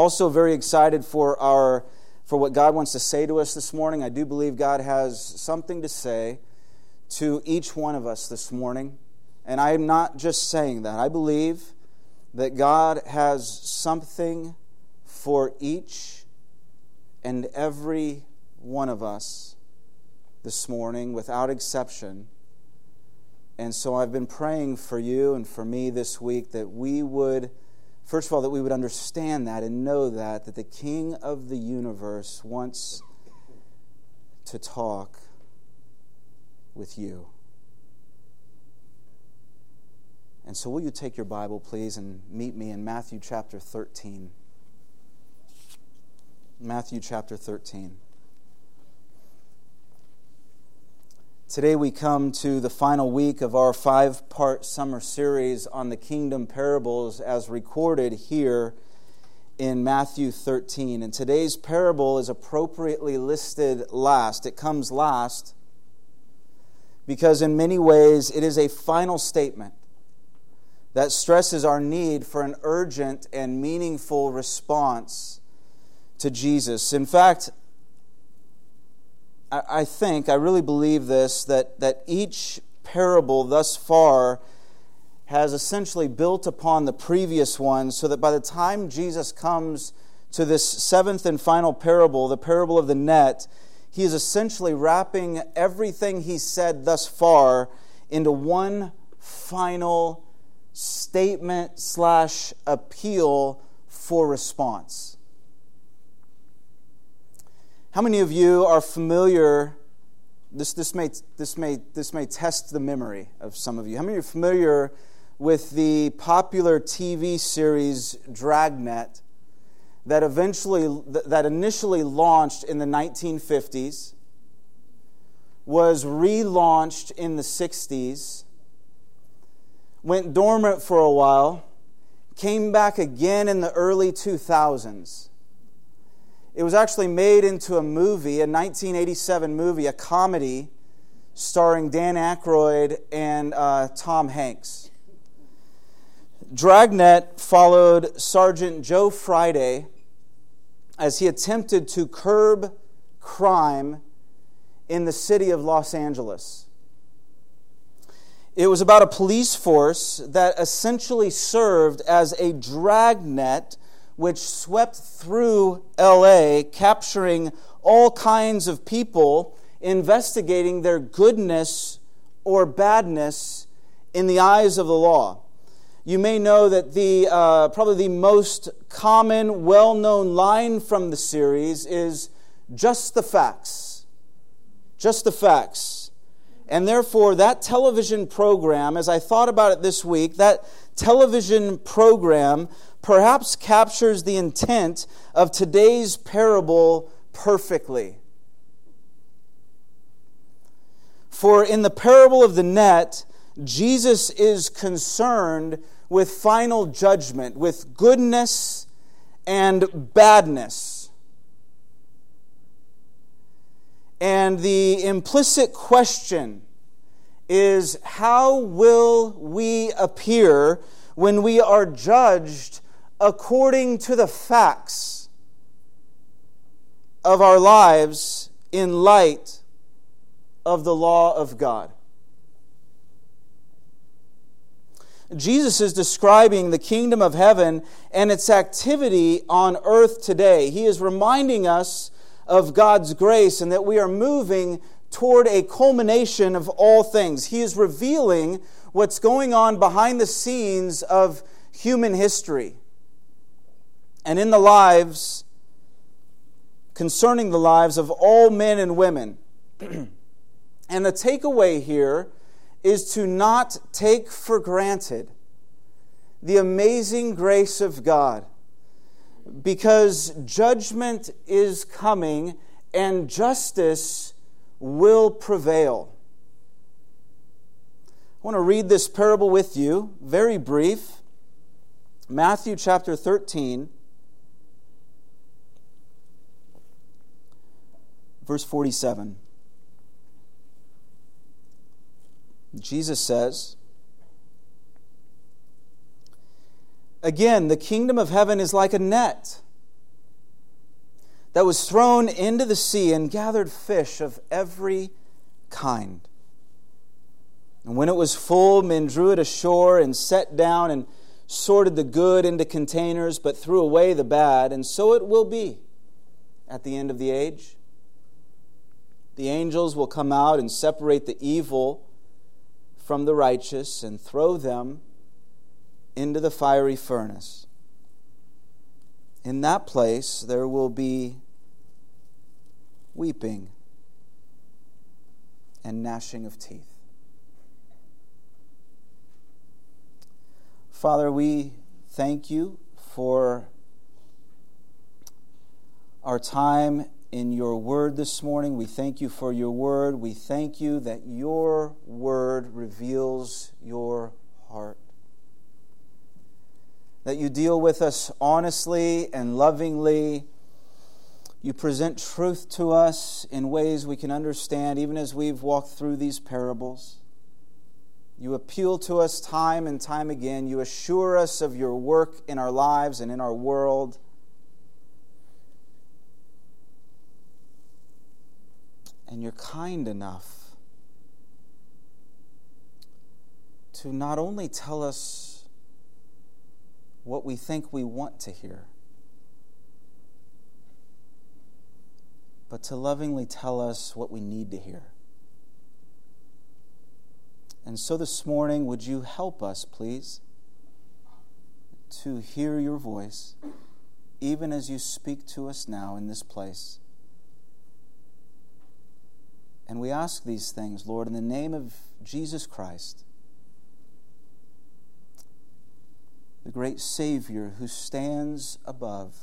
also very excited for our for what God wants to say to us this morning. I do believe God has something to say to each one of us this morning. And I am not just saying that. I believe that God has something for each and every one of us this morning without exception. And so I've been praying for you and for me this week that we would, first of all, that we would understand that and know that, that the King of the universe wants to talk with you. And so, will you take your Bible, please, and meet me in Matthew chapter 13? Matthew chapter 13. Today we come to the final week of our five part summer series on the kingdom parables as recorded here in Matthew 13. And today's parable is appropriately listed last. It comes last because, in many ways, it is a final statement that stresses our need for an urgent and meaningful response to Jesus. In fact, I think, I really believe this, that, that each parable thus far has essentially built upon the previous one, so that by the time Jesus comes to this seventh and final parable, the parable of the net, he is essentially wrapping everything he said thus far into one final statement slash appeal for response. How many of you are familiar? This, this, may, this, may, this may test the memory of some of you. How many are familiar with the popular TV series Dragnet that eventually, that initially launched in the 1950s, was relaunched in the 60s, went dormant for a while, came back again in the early 2000s it was actually made into a movie, a 1987 movie, a comedy starring Dan Aykroyd and uh, Tom Hanks. Dragnet followed Sergeant Joe Friday as he attempted to curb crime in the city of Los Angeles. It was about a police force that essentially served as a dragnet which swept through LA, capturing all kinds of people, investigating their goodness or badness in the eyes of the law. You may know that the uh, probably the most common, well-known line from the series is "just the facts." Just the facts. And therefore, that television program, as I thought about it this week, that television program perhaps captures the intent of today's parable perfectly. For in the parable of the net, Jesus is concerned with final judgment, with goodness and badness. And the implicit question is how will we appear when we are judged according to the facts of our lives in light of the law of God. Jesus is describing the kingdom of heaven and its activity on earth today. He is reminding us of God's grace and that we are moving toward a culmination of all things. He is revealing what's going on behind the scenes of human history and in the lives, concerning the lives of all men and women. and the takeaway here is to not take for granted the amazing grace of God because judgment is coming and justice will prevail. I want to read this parable with you, very brief. Matthew chapter 13. Verse 47. Jesus says, Again, the kingdom of heaven is like a net that was thrown into the sea and gathered fish of every kind. And when it was full, men drew it ashore and set down and sorted the good into containers, but threw away the bad. And so it will be at the end of the age. The angels will come out and separate the evil from the righteous and throw them into the fiery furnace. In that place, there will be weeping and gnashing of teeth. Father, we thank you for our time in your word this morning. We thank you for your word. We thank you that your word reveals your heart. That you deal with us honestly and lovingly. You present truth to us in ways we can understand, even as we've walked through these parables. You appeal to us time and time again. You assure us of your work in our lives and in our world. And you're kind enough to not only tell us what we think we want to hear, but to lovingly tell us what we need to hear. And so this morning, would you help us, please, to hear your voice, even as you speak to us now in this place? And we ask these things, Lord, in the name of Jesus Christ, the great Savior who stands above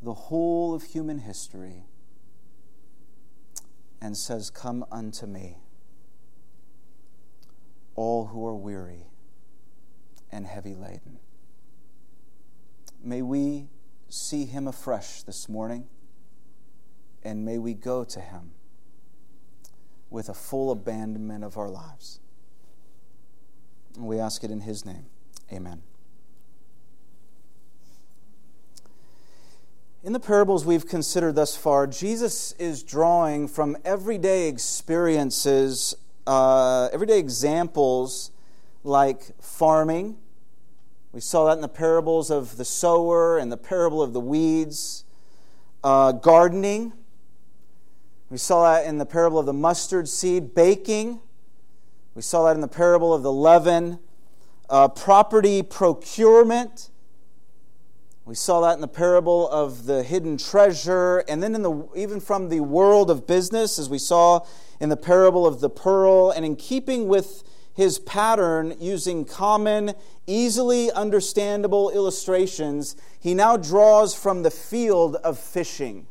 the whole of human history and says, Come unto me all who are weary and heavy laden. May we see him afresh this morning, and may we go to him with a full abandonment of our lives. And we ask it in his name. Amen. In the parables we've considered thus far, Jesus is drawing from everyday experiences uh, everyday examples like farming. We saw that in the parables of the sower and the parable of the weeds. Uh, gardening. We saw that in the parable of the mustard seed. Baking. We saw that in the parable of the leaven. Uh, property procurement. We saw that in the parable of the hidden treasure, and then in the even from the world of business, as we saw in the parable of the pearl, and in keeping with his pattern using common, easily understandable illustrations, he now draws from the field of fishing.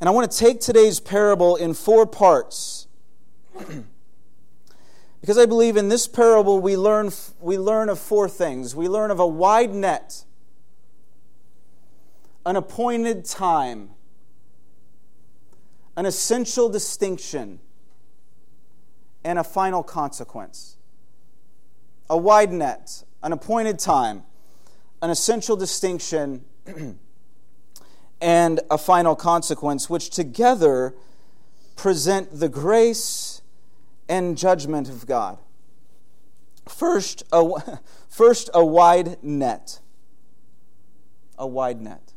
And I want to take today's parable in four parts. because I believe in this parable we learn, we learn of four things. We learn of a wide net, an appointed time, an essential distinction, and a final consequence. A wide net, an appointed time, an essential distinction, and a final consequence, which together present the grace and judgment of God. First, a, first, a wide net. A wide net.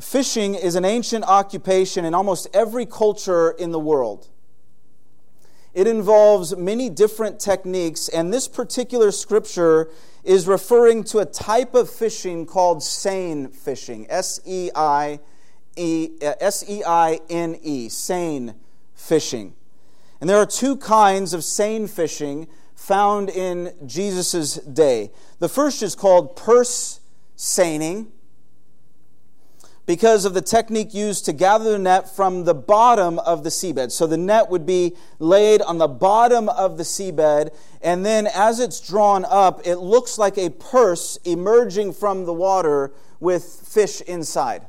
Fishing is an ancient occupation in almost every culture in the world. It involves many different techniques, and this particular scripture is referring to a type of fishing called seine fishing. S E I E uh, S E I N E, seine fishing. And there are two kinds of seine fishing found in Jesus' day. The first is called purse seining because of the technique used to gather the net from the bottom of the seabed. So the net would be laid on the bottom of the seabed, and then as it's drawn up, it looks like a purse emerging from the water with fish inside.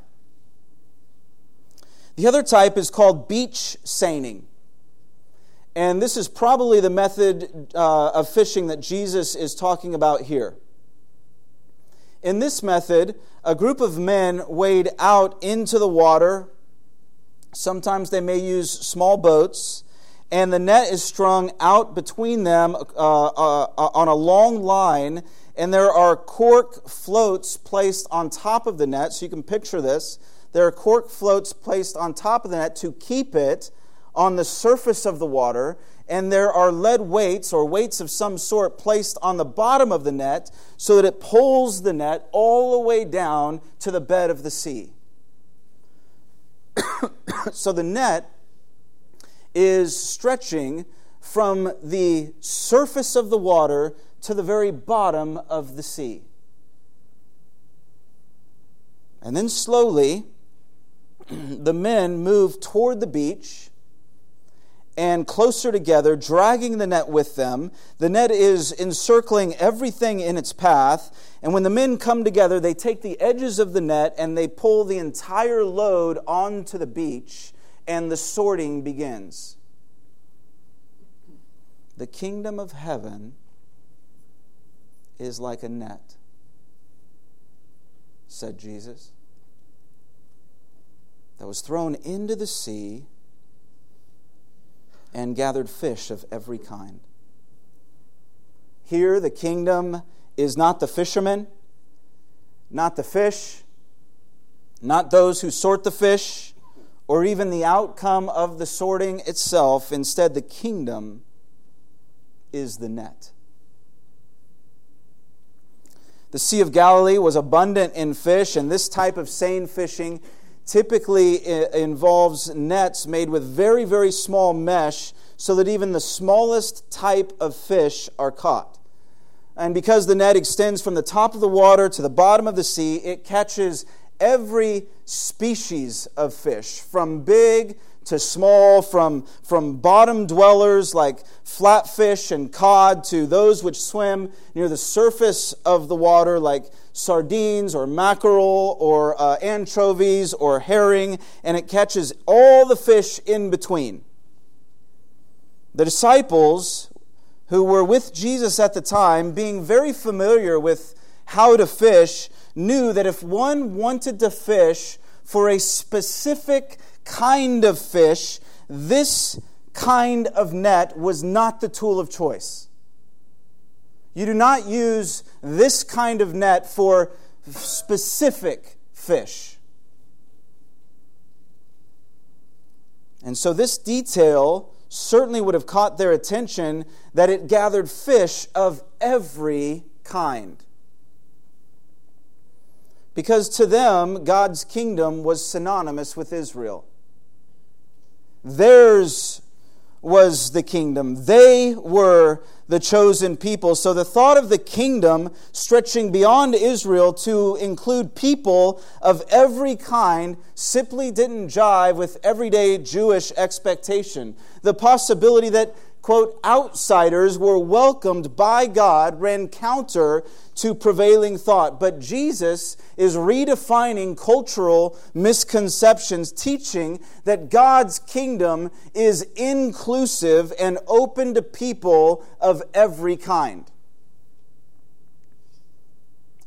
The other type is called beach seining. And this is probably the method uh, of fishing that Jesus is talking about here. In this method, a group of men wade out into the water. Sometimes they may use small boats, and the net is strung out between them uh, uh, uh on a long line, and there are cork floats placed on top of the net. So you can picture this. There are cork floats placed on top of the net to keep it on the surface of the water, and there are lead weights or weights of some sort placed on the bottom of the net so that it pulls the net all the way down to the bed of the sea. so the net is stretching from the surface of the water to the very bottom of the sea. And then slowly, the men move toward the beach and closer together, dragging the net with them. The net is encircling everything in its path. And when the men come together, they take the edges of the net and they pull the entire load onto the beach, and the sorting begins. The kingdom of heaven is like a net, said Jesus, that was thrown into the sea and gathered fish of every kind. Here, the kingdom is not the fishermen, not the fish, not those who sort the fish, or even the outcome of the sorting itself. Instead, the kingdom is the net. The Sea of Galilee was abundant in fish, and this type of seine fishing typically involves nets made with very, very small mesh so that even the smallest type of fish are caught. And because the net extends from the top of the water to the bottom of the sea, it catches every species of fish, from big to small, from, from bottom dwellers like flatfish and cod to those which swim near the surface of the water like sardines or mackerel or uh, anchovies or herring, and it catches all the fish in between. The disciples who were with Jesus at the time, being very familiar with how to fish, knew that if one wanted to fish for a specific kind of fish, this kind of net was not the tool of choice. You do not use this kind of net for specific fish. And so, this detail certainly would have caught their attention that it gathered fish of every kind. Because to them, God's kingdom was synonymous with Israel. Theirs was the kingdom. They were the chosen people. So the thought of the kingdom stretching beyond Israel to include people of every kind simply didn't jive with everyday Jewish expectation. The possibility that quote, outsiders were welcomed by God ran counter to prevailing thought. But Jesus is redefining cultural misconceptions, teaching that God's kingdom is inclusive and open to people of every kind.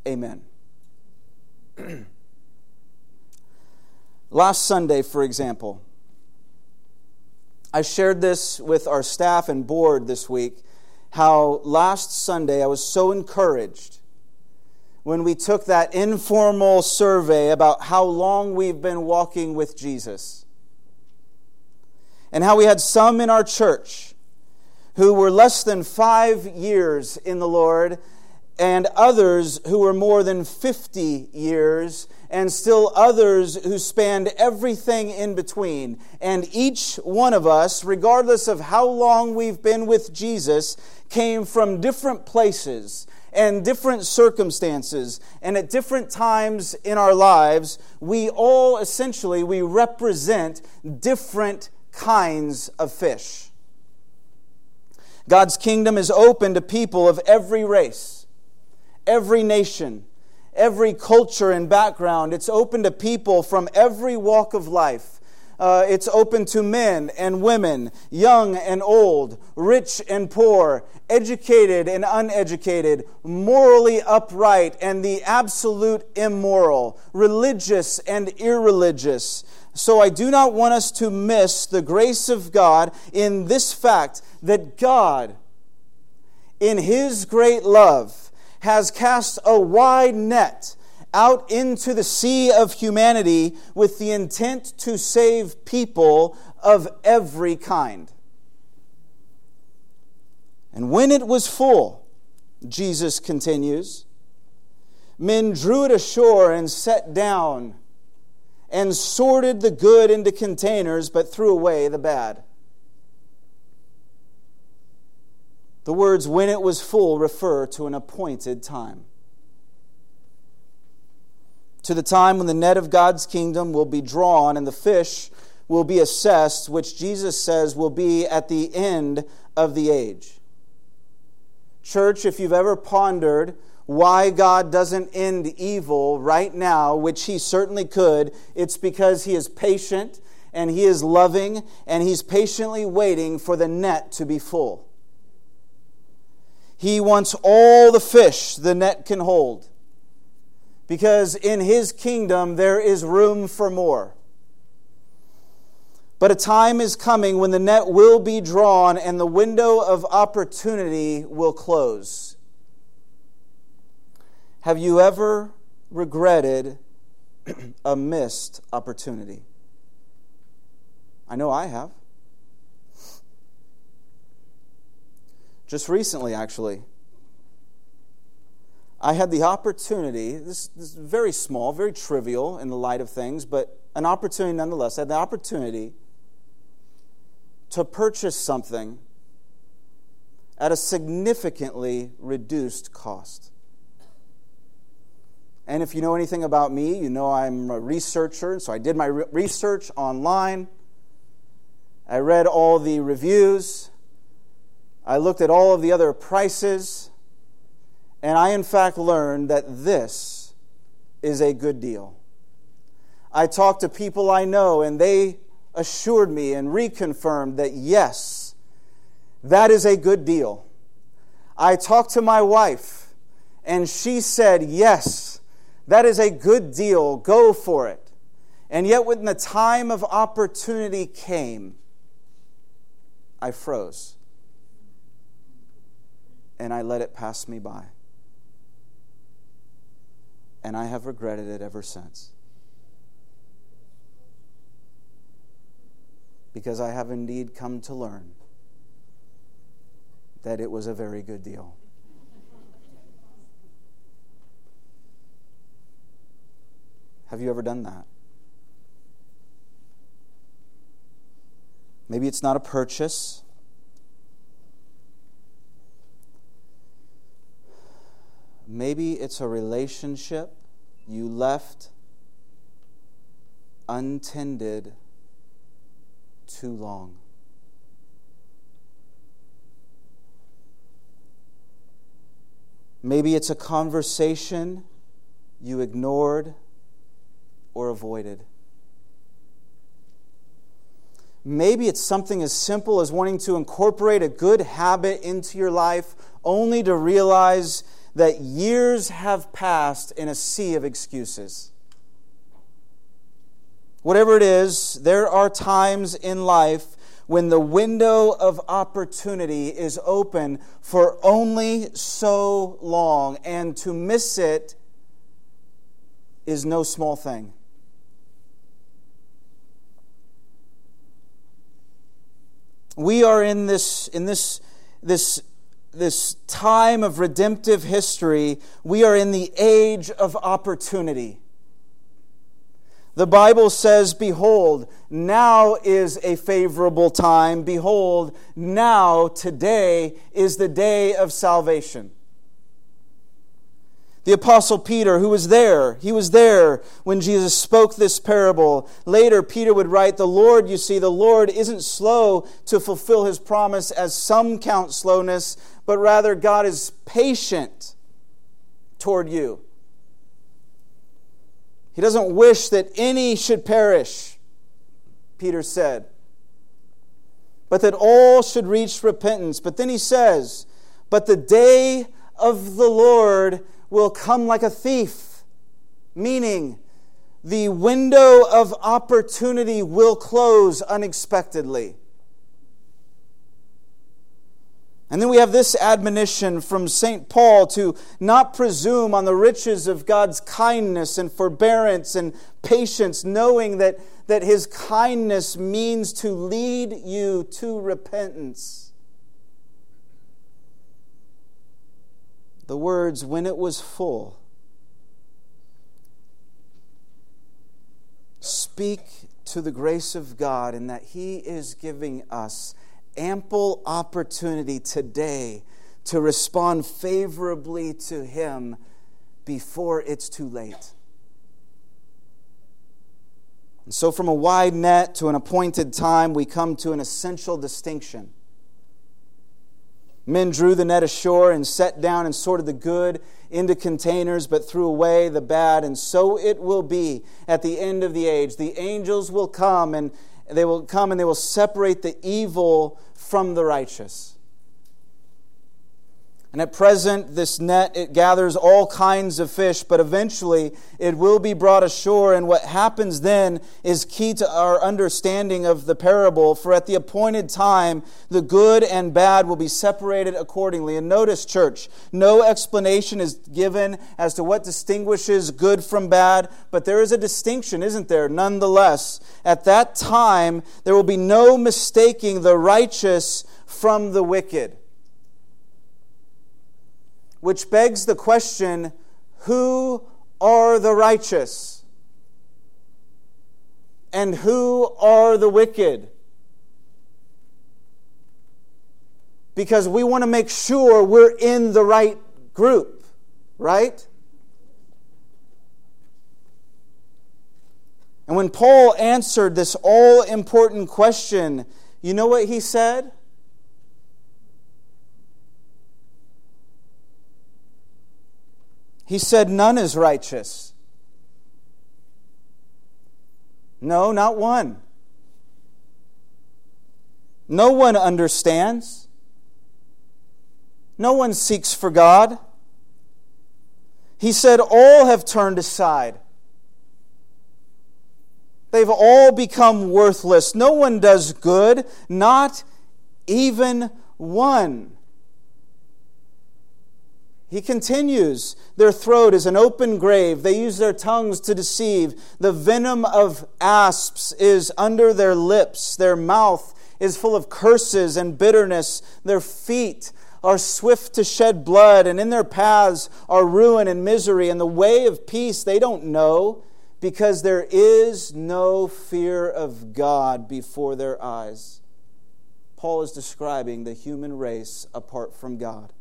Amen. Last Sunday, for example, I shared this with our staff and board this week how last Sunday I was so encouraged when we took that informal survey about how long we've been walking with Jesus. And how we had some in our church who were less than five years in the Lord, and others who were more than 50 years and still others who spanned everything in between. And each one of us, regardless of how long we've been with Jesus, came from different places and different circumstances. And at different times in our lives we all essentially we represent different kinds of fish. God's kingdom is open to people of every race every nation every culture and background. It's open to people from every walk of life. Uh, it's open to men and women, young and old, rich and poor, educated and uneducated, morally upright and the absolute immoral, religious and irreligious. So I do not want us to miss the grace of God in this fact that God, in His great love, has cast a wide net out into the sea of humanity with the intent to save people of every kind. And when it was full, Jesus continues, men drew it ashore and set down and sorted the good into containers, but threw away the bad. The words when it was full refer to an appointed time to the time when the net of God's kingdom will be drawn and the fish will be assessed, which Jesus says will be at the end of the age. Church, if you've ever pondered why God doesn't end evil right now, which He certainly could, it's because He is patient and He is loving and He's patiently waiting for the net to be full. He wants all the fish the net can hold because in his kingdom there is room for more. But a time is coming when the net will be drawn and the window of opportunity will close. Have you ever regretted a missed opportunity? I know I have. Just recently, actually. I had the opportunity, this, this, is very small, very trivial in the light of things, but an opportunity nonetheless. I had the opportunity to purchase something at a significantly reduced cost. And if you know anything about me, you know I'm a researcher, so I did my re- research online. I read all the reviews. I looked at all of the other prices. And I, in fact, learned that this is a good deal. I talked to people I know, and they assured me and reconfirmed that yes, that is a good deal. I talked to my wife, and she said, yes, that is a good deal. Go for it. And yet, when the time of opportunity came, I froze and I let it pass me by and I have regretted it ever since. Because I have indeed come to learn that it was a very good deal. Have you ever done that? Maybe it's not a purchase. Maybe it's a relationship you left untended too long. Maybe it's a conversation you ignored or avoided. Maybe it's something as simple as wanting to incorporate a good habit into your life only to realize that years have passed in a sea of excuses. Whatever it is, there are times in life when the window of opportunity is open for only so long, and to miss it is no small thing. We are in this, in this, this this time of redemptive history, we are in the age of opportunity. The Bible says, Behold, now is a favorable time. Behold, now, today, is the day of salvation. The Apostle Peter, who was there, he was there when Jesus spoke this parable. Later, Peter would write, The Lord, you see, the Lord isn't slow to fulfill his promise, as some count slowness, but rather God is patient toward you. He doesn't wish that any should perish, Peter said. But that all should reach repentance. But then he says, But the day of the Lord will come like a thief, meaning the window of opportunity will close unexpectedly. And then we have this admonition from St. Paul to not presume on the riches of God's kindness and forbearance and patience, knowing that, that his kindness means to lead you to repentance. The words, when it was full, speak to the grace of God and that he is giving us ample opportunity today to respond favorably to Him before it's too late. And so, from a wide net to an appointed time, we come to an essential distinction. Men drew the net ashore and set down and sorted the good into containers, but threw away the bad. And so it will be at the end of the age. The angels will come and they will come and they will separate the evil from the righteous. And at present, this net, it gathers all kinds of fish, but eventually it will be brought ashore. And what happens then is key to our understanding of the parable. For at the appointed time, the good and bad will be separated accordingly. And notice, church, no explanation is given as to what distinguishes good from bad, but there is a distinction, isn't there? Nonetheless, at that time, there will be no mistaking the righteous from the wicked which begs the question who are the righteous? And who are the wicked? Because we want to make sure we're in the right group, right? And when Paul answered this all important question, you know what he said? He said, None is righteous. No, not one. No one understands. No one seeks for God. He said, All have turned aside. They've all become worthless. No one does good, not even one. He continues, Their throat is an open grave. They use their tongues to deceive. The venom of asps is under their lips. Their mouth is full of curses and bitterness. Their feet are swift to shed blood, and in their paths are ruin and misery. And the way of peace they don't know, because there is no fear of God before their eyes. Paul is describing the human race apart from God.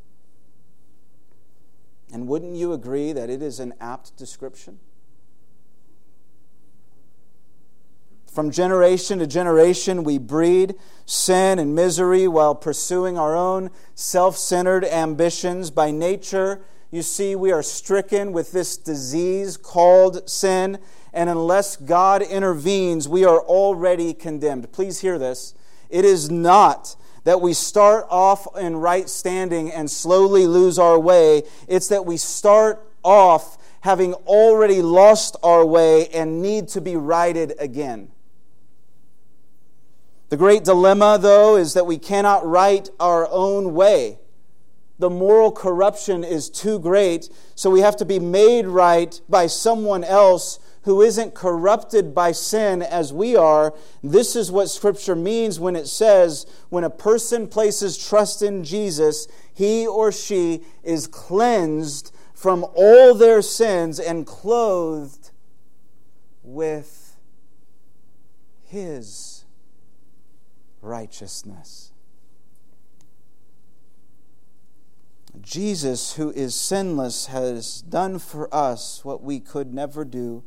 And wouldn't you agree that it is an apt description? From generation to generation, we breed sin and misery while pursuing our own self centered ambitions. By nature, you see, we are stricken with this disease called sin, and unless God intervenes, we are already condemned. Please hear this. It is not that we start off in right standing and slowly lose our way. It's that we start off having already lost our way and need to be righted again. The great dilemma, though, is that we cannot right our own way. The moral corruption is too great, so we have to be made right by someone else who isn't corrupted by sin as we are. This is what Scripture means when it says, when a person places trust in Jesus, he or she is cleansed from all their sins and clothed with his righteousness. Jesus, who is sinless, has done for us what we could never do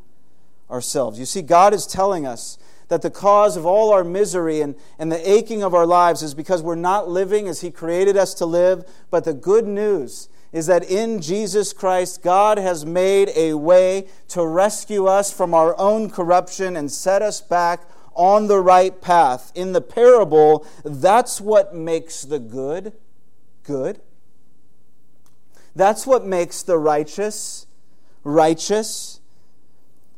ourselves. You see, God is telling us that the cause of all our misery and, and the aching of our lives is because we're not living as He created us to live. But the good news is that in Jesus Christ, God has made a way to rescue us from our own corruption and set us back on the right path. In the parable, that's what makes the good good. That's what makes the righteous righteous.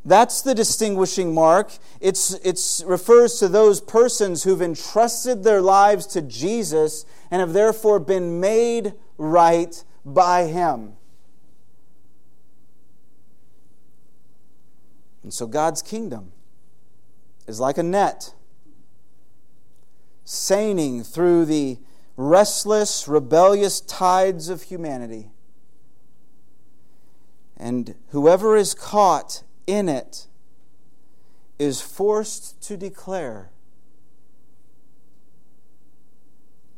That's the distinguishing mark. It's, it's refers to those persons who've entrusted their lives to Jesus and have therefore been made right by Him. And so God's kingdom is like a net, seining through the restless, rebellious tides of humanity. And whoever is caught in it is forced to declare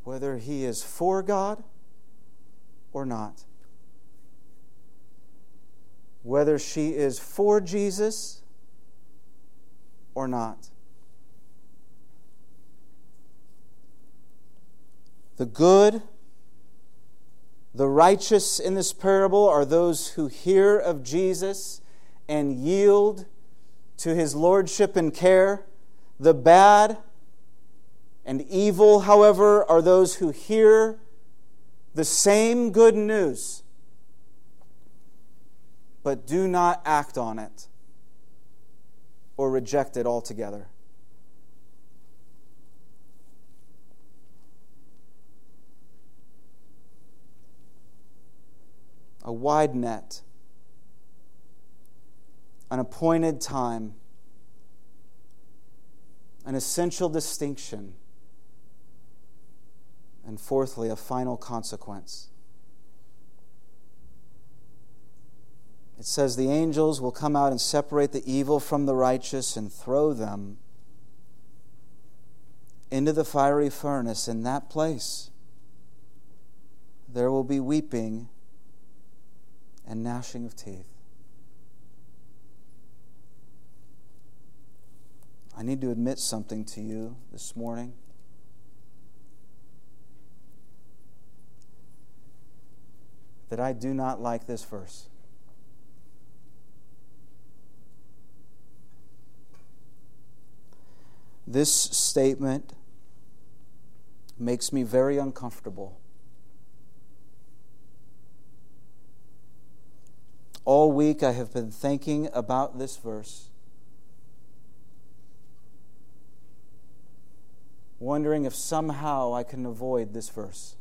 whether he is for God or not. Whether she is for Jesus or not. The good, the righteous in this parable are those who hear of Jesus and yield to his lordship and care. The bad and evil, however, are those who hear the same good news but do not act on it or reject it altogether. A wide net an appointed time, an essential distinction, and fourthly, a final consequence. It says, The angels will come out and separate the evil from the righteous and throw them into the fiery furnace. In that place, there will be weeping and gnashing of teeth. I need to admit something to you this morning. That I do not like this verse. This statement makes me very uncomfortable. All week I have been thinking about this verse. Wondering if somehow I can avoid this verse.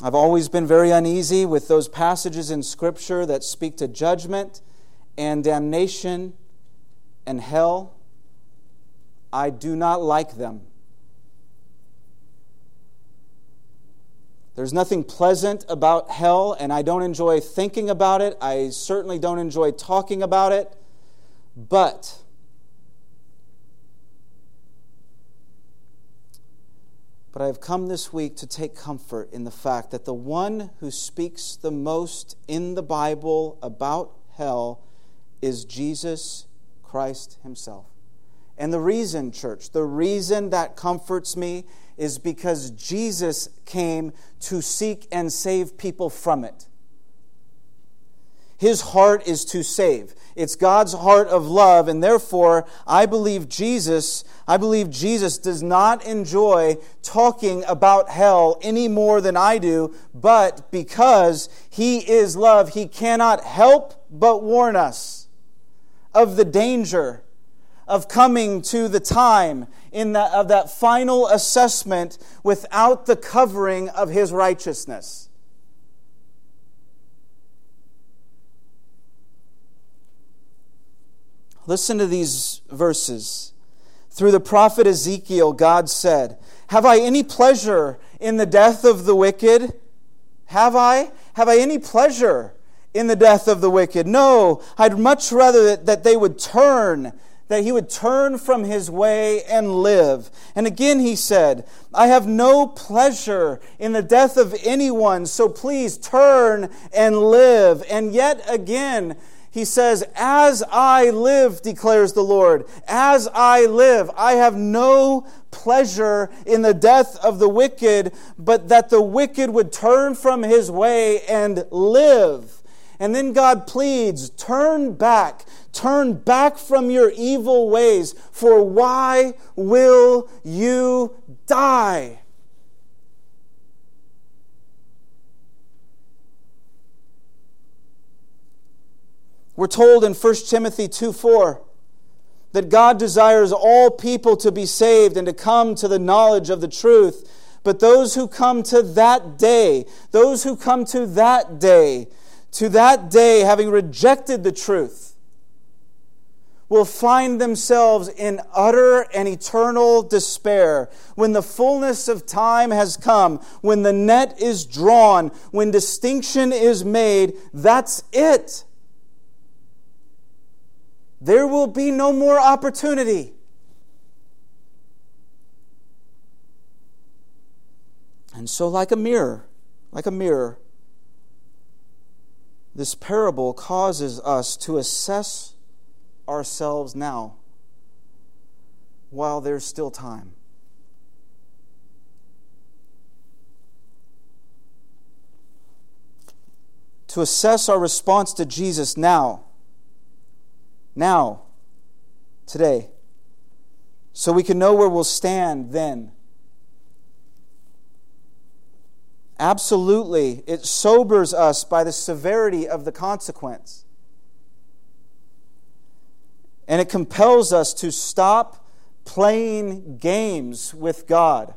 I've always been very uneasy with those passages in Scripture that speak to judgment and damnation and hell. I do not like them. There's nothing pleasant about hell, and I don't enjoy thinking about it. I certainly don't enjoy talking about it. But But I have come this week to take comfort in the fact that the one who speaks the most in the Bible about hell is Jesus Christ Himself. And the reason, church, the reason that comforts me is because Jesus came to seek and save people from it. His heart is to save. It's God's heart of love, and therefore, I believe Jesus, I believe Jesus does not enjoy talking about hell any more than I do, but because He is love, He cannot help but warn us of the danger of coming to the time in the, of that final assessment without the covering of His righteousness. Listen to these verses. Through the prophet Ezekiel, God said, Have I any pleasure in the death of the wicked? Have I? Have I any pleasure in the death of the wicked? No, I'd much rather that, that they would turn, that he would turn from his way and live. And again he said, I have no pleasure in the death of anyone, so please turn and live. And yet again, he says, As I live, declares the Lord, as I live, I have no pleasure in the death of the wicked, but that the wicked would turn from his way and live. And then God pleads, Turn back, turn back from your evil ways, for why will you die? We're told in 1 Timothy 2 4 that God desires all people to be saved and to come to the knowledge of the truth. But those who come to that day, those who come to that day, to that day having rejected the truth, will find themselves in utter and eternal despair. When the fullness of time has come, when the net is drawn, when distinction is made, that's it. There will be no more opportunity. And so, like a mirror, like a mirror, this parable causes us to assess ourselves now while there's still time. To assess our response to Jesus now now, today, so we can know where we'll stand then. Absolutely, it sobers us by the severity of the consequence. And it compels us to stop playing games with God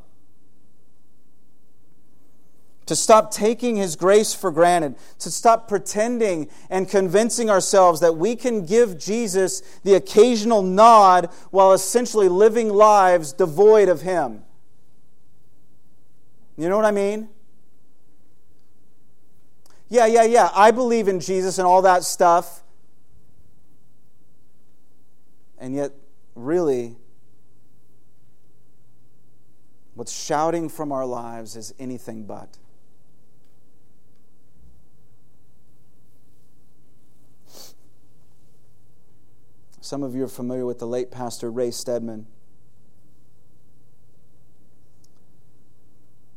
to stop taking His grace for granted, to stop pretending and convincing ourselves that we can give Jesus the occasional nod while essentially living lives devoid of Him. You know what I mean? Yeah, yeah, yeah. I believe in Jesus and all that stuff. And yet, really, what's shouting from our lives is anything but. Some of you are familiar with the late pastor Ray Stedman.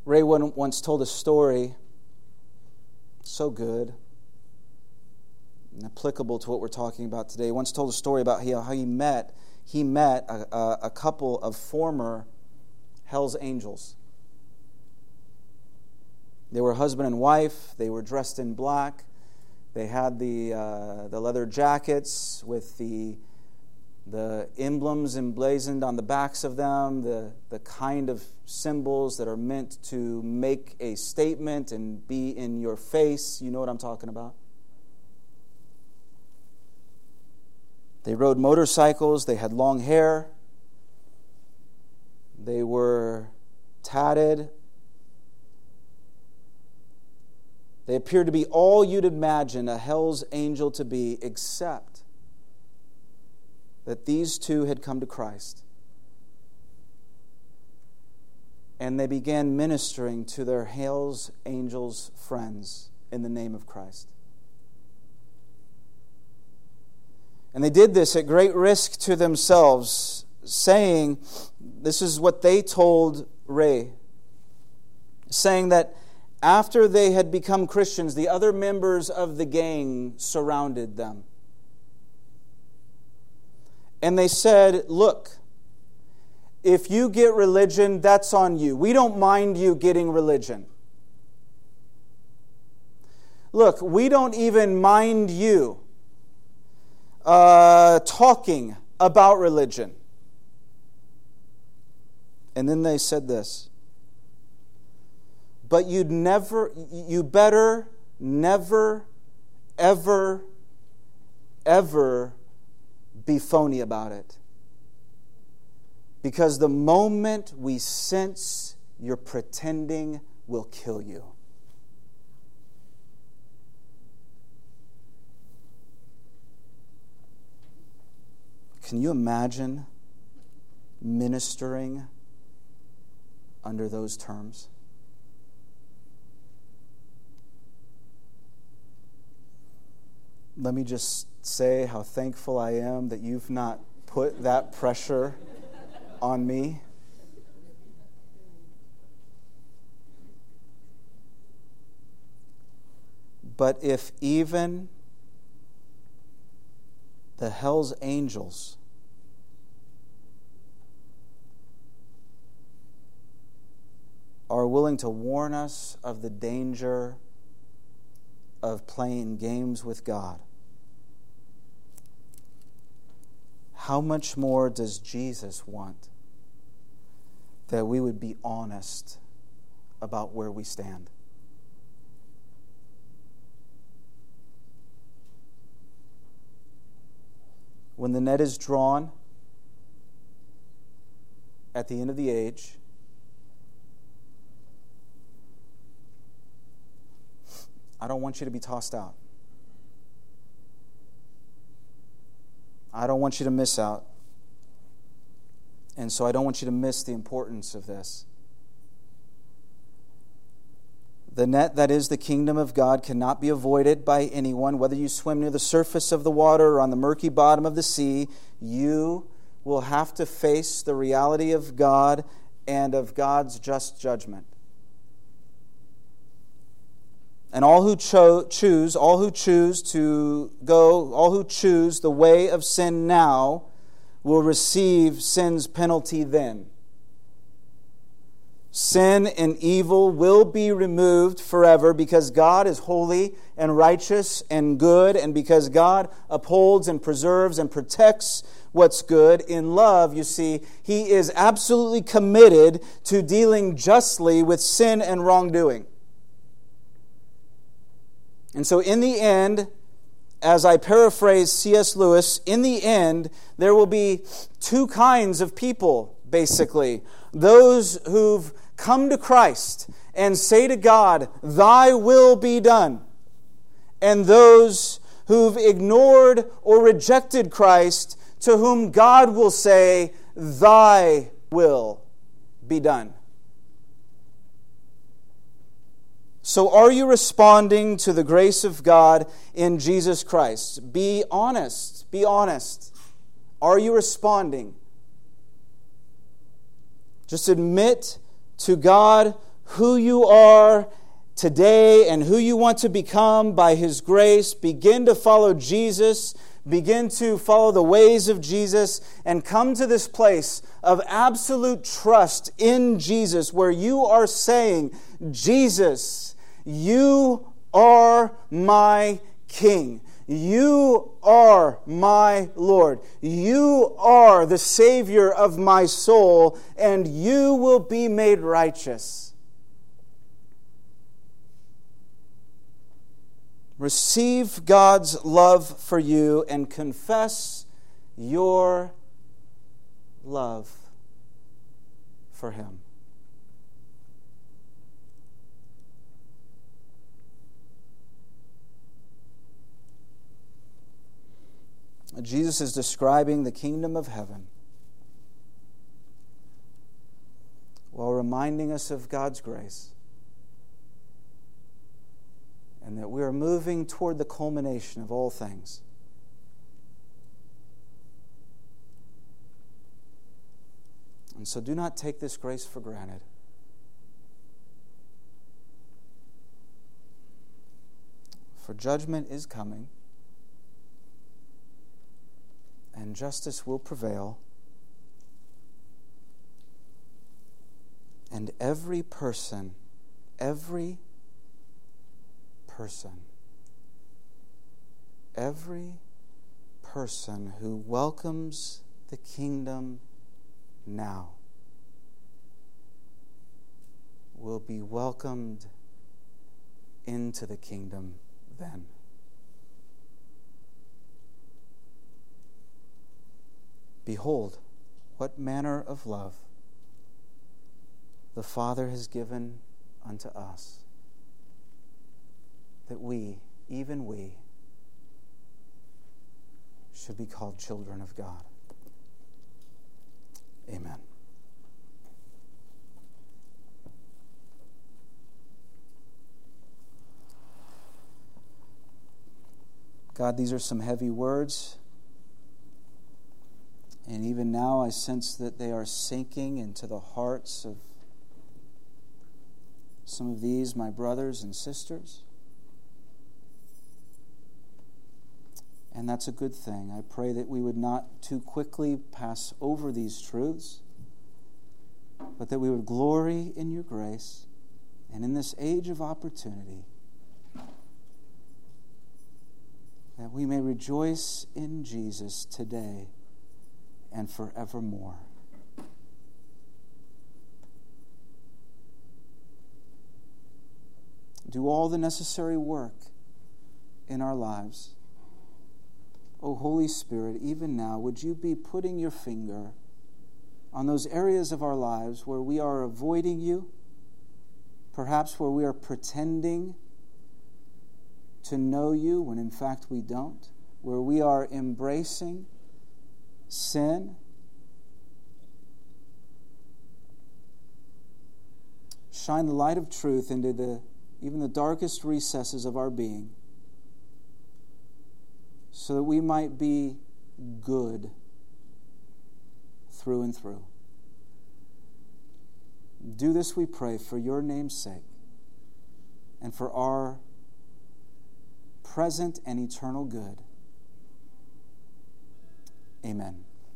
Ray once told a story so good and applicable to what we're talking about today. He once told a story about how he met he met a, a, a couple of former Hell's Angels. They were husband and wife. They were dressed in black. They had the uh, the leather jackets with the the emblems emblazoned on the backs of them, the, the kind of symbols that are meant to make a statement and be in your face. You know what I'm talking about. They rode motorcycles, they had long hair, they were tatted. They appeared to be all you'd imagine a hell's angel to be, except that these two had come to Christ. And they began ministering to their Hell's Angels friends in the name of Christ. And they did this at great risk to themselves, saying, This is what they told Ray, saying that after they had become Christians, the other members of the gang surrounded them. And they said, Look, if you get religion, that's on you. We don't mind you getting religion. Look, we don't even mind you uh, talking about religion. And then they said this. But you'd never, you better never, ever, ever be phony about it. Because the moment we sense you're pretending will kill you. Can you imagine ministering under those terms? Let me just say how thankful I am that you've not put that pressure on me. But if even the hell's angels are willing to warn us of the danger of playing games with God. How much more does Jesus want that we would be honest about where we stand? When the net is drawn at the end of the age, I don't want you to be tossed out. I don't want you to miss out. And so I don't want you to miss the importance of this. The net that is the kingdom of God cannot be avoided by anyone. Whether you swim near the surface of the water or on the murky bottom of the sea, you will have to face the reality of God and of God's just judgment. And all who cho- choose, all who choose to go, all who choose the way of sin now will receive sin's penalty then. Sin and evil will be removed forever because God is holy and righteous and good, and because God upholds and preserves and protects what's good. In love, you see, He is absolutely committed to dealing justly with sin and wrongdoing. And so, in the end, as I paraphrase C.S. Lewis, in the end, there will be two kinds of people, basically. Those who've come to Christ and say to God, Thy will be done. And those who've ignored or rejected Christ, to whom God will say, Thy will be done. So, are you responding to the grace of God in Jesus Christ? Be honest. Be honest. Are you responding? Just admit to God who you are today and who you want to become by His grace. Begin to follow Jesus. Begin to follow the ways of Jesus and come to this place of absolute trust in Jesus where you are saying, Jesus, you are my King. You are my Lord. You are the Savior of my soul, and you will be made righteous. Receive God's love for you and confess your love for Him. Jesus is describing the kingdom of heaven while reminding us of God's grace and that we are moving toward the culmination of all things. And so do not take this grace for granted. For judgment is coming and justice will prevail. And every person, every person, every person who welcomes the kingdom now will be welcomed into the kingdom then. Behold, what manner of love the Father has given unto us, that we, even we, should be called children of God. Amen. God, these are some heavy words. And even now, I sense that they are sinking into the hearts of some of these, my brothers and sisters. And that's a good thing. I pray that we would not too quickly pass over these truths, but that we would glory in your grace and in this age of opportunity, that we may rejoice in Jesus today and forevermore. Do all the necessary work in our lives. Oh, Holy Spirit, even now, would you be putting your finger on those areas of our lives where we are avoiding you, perhaps where we are pretending to know you when in fact we don't, where we are embracing sin. Shine the light of truth into the even the darkest recesses of our being so that we might be good through and through. Do this, we pray, for your name's sake and for our present and eternal good. Amen.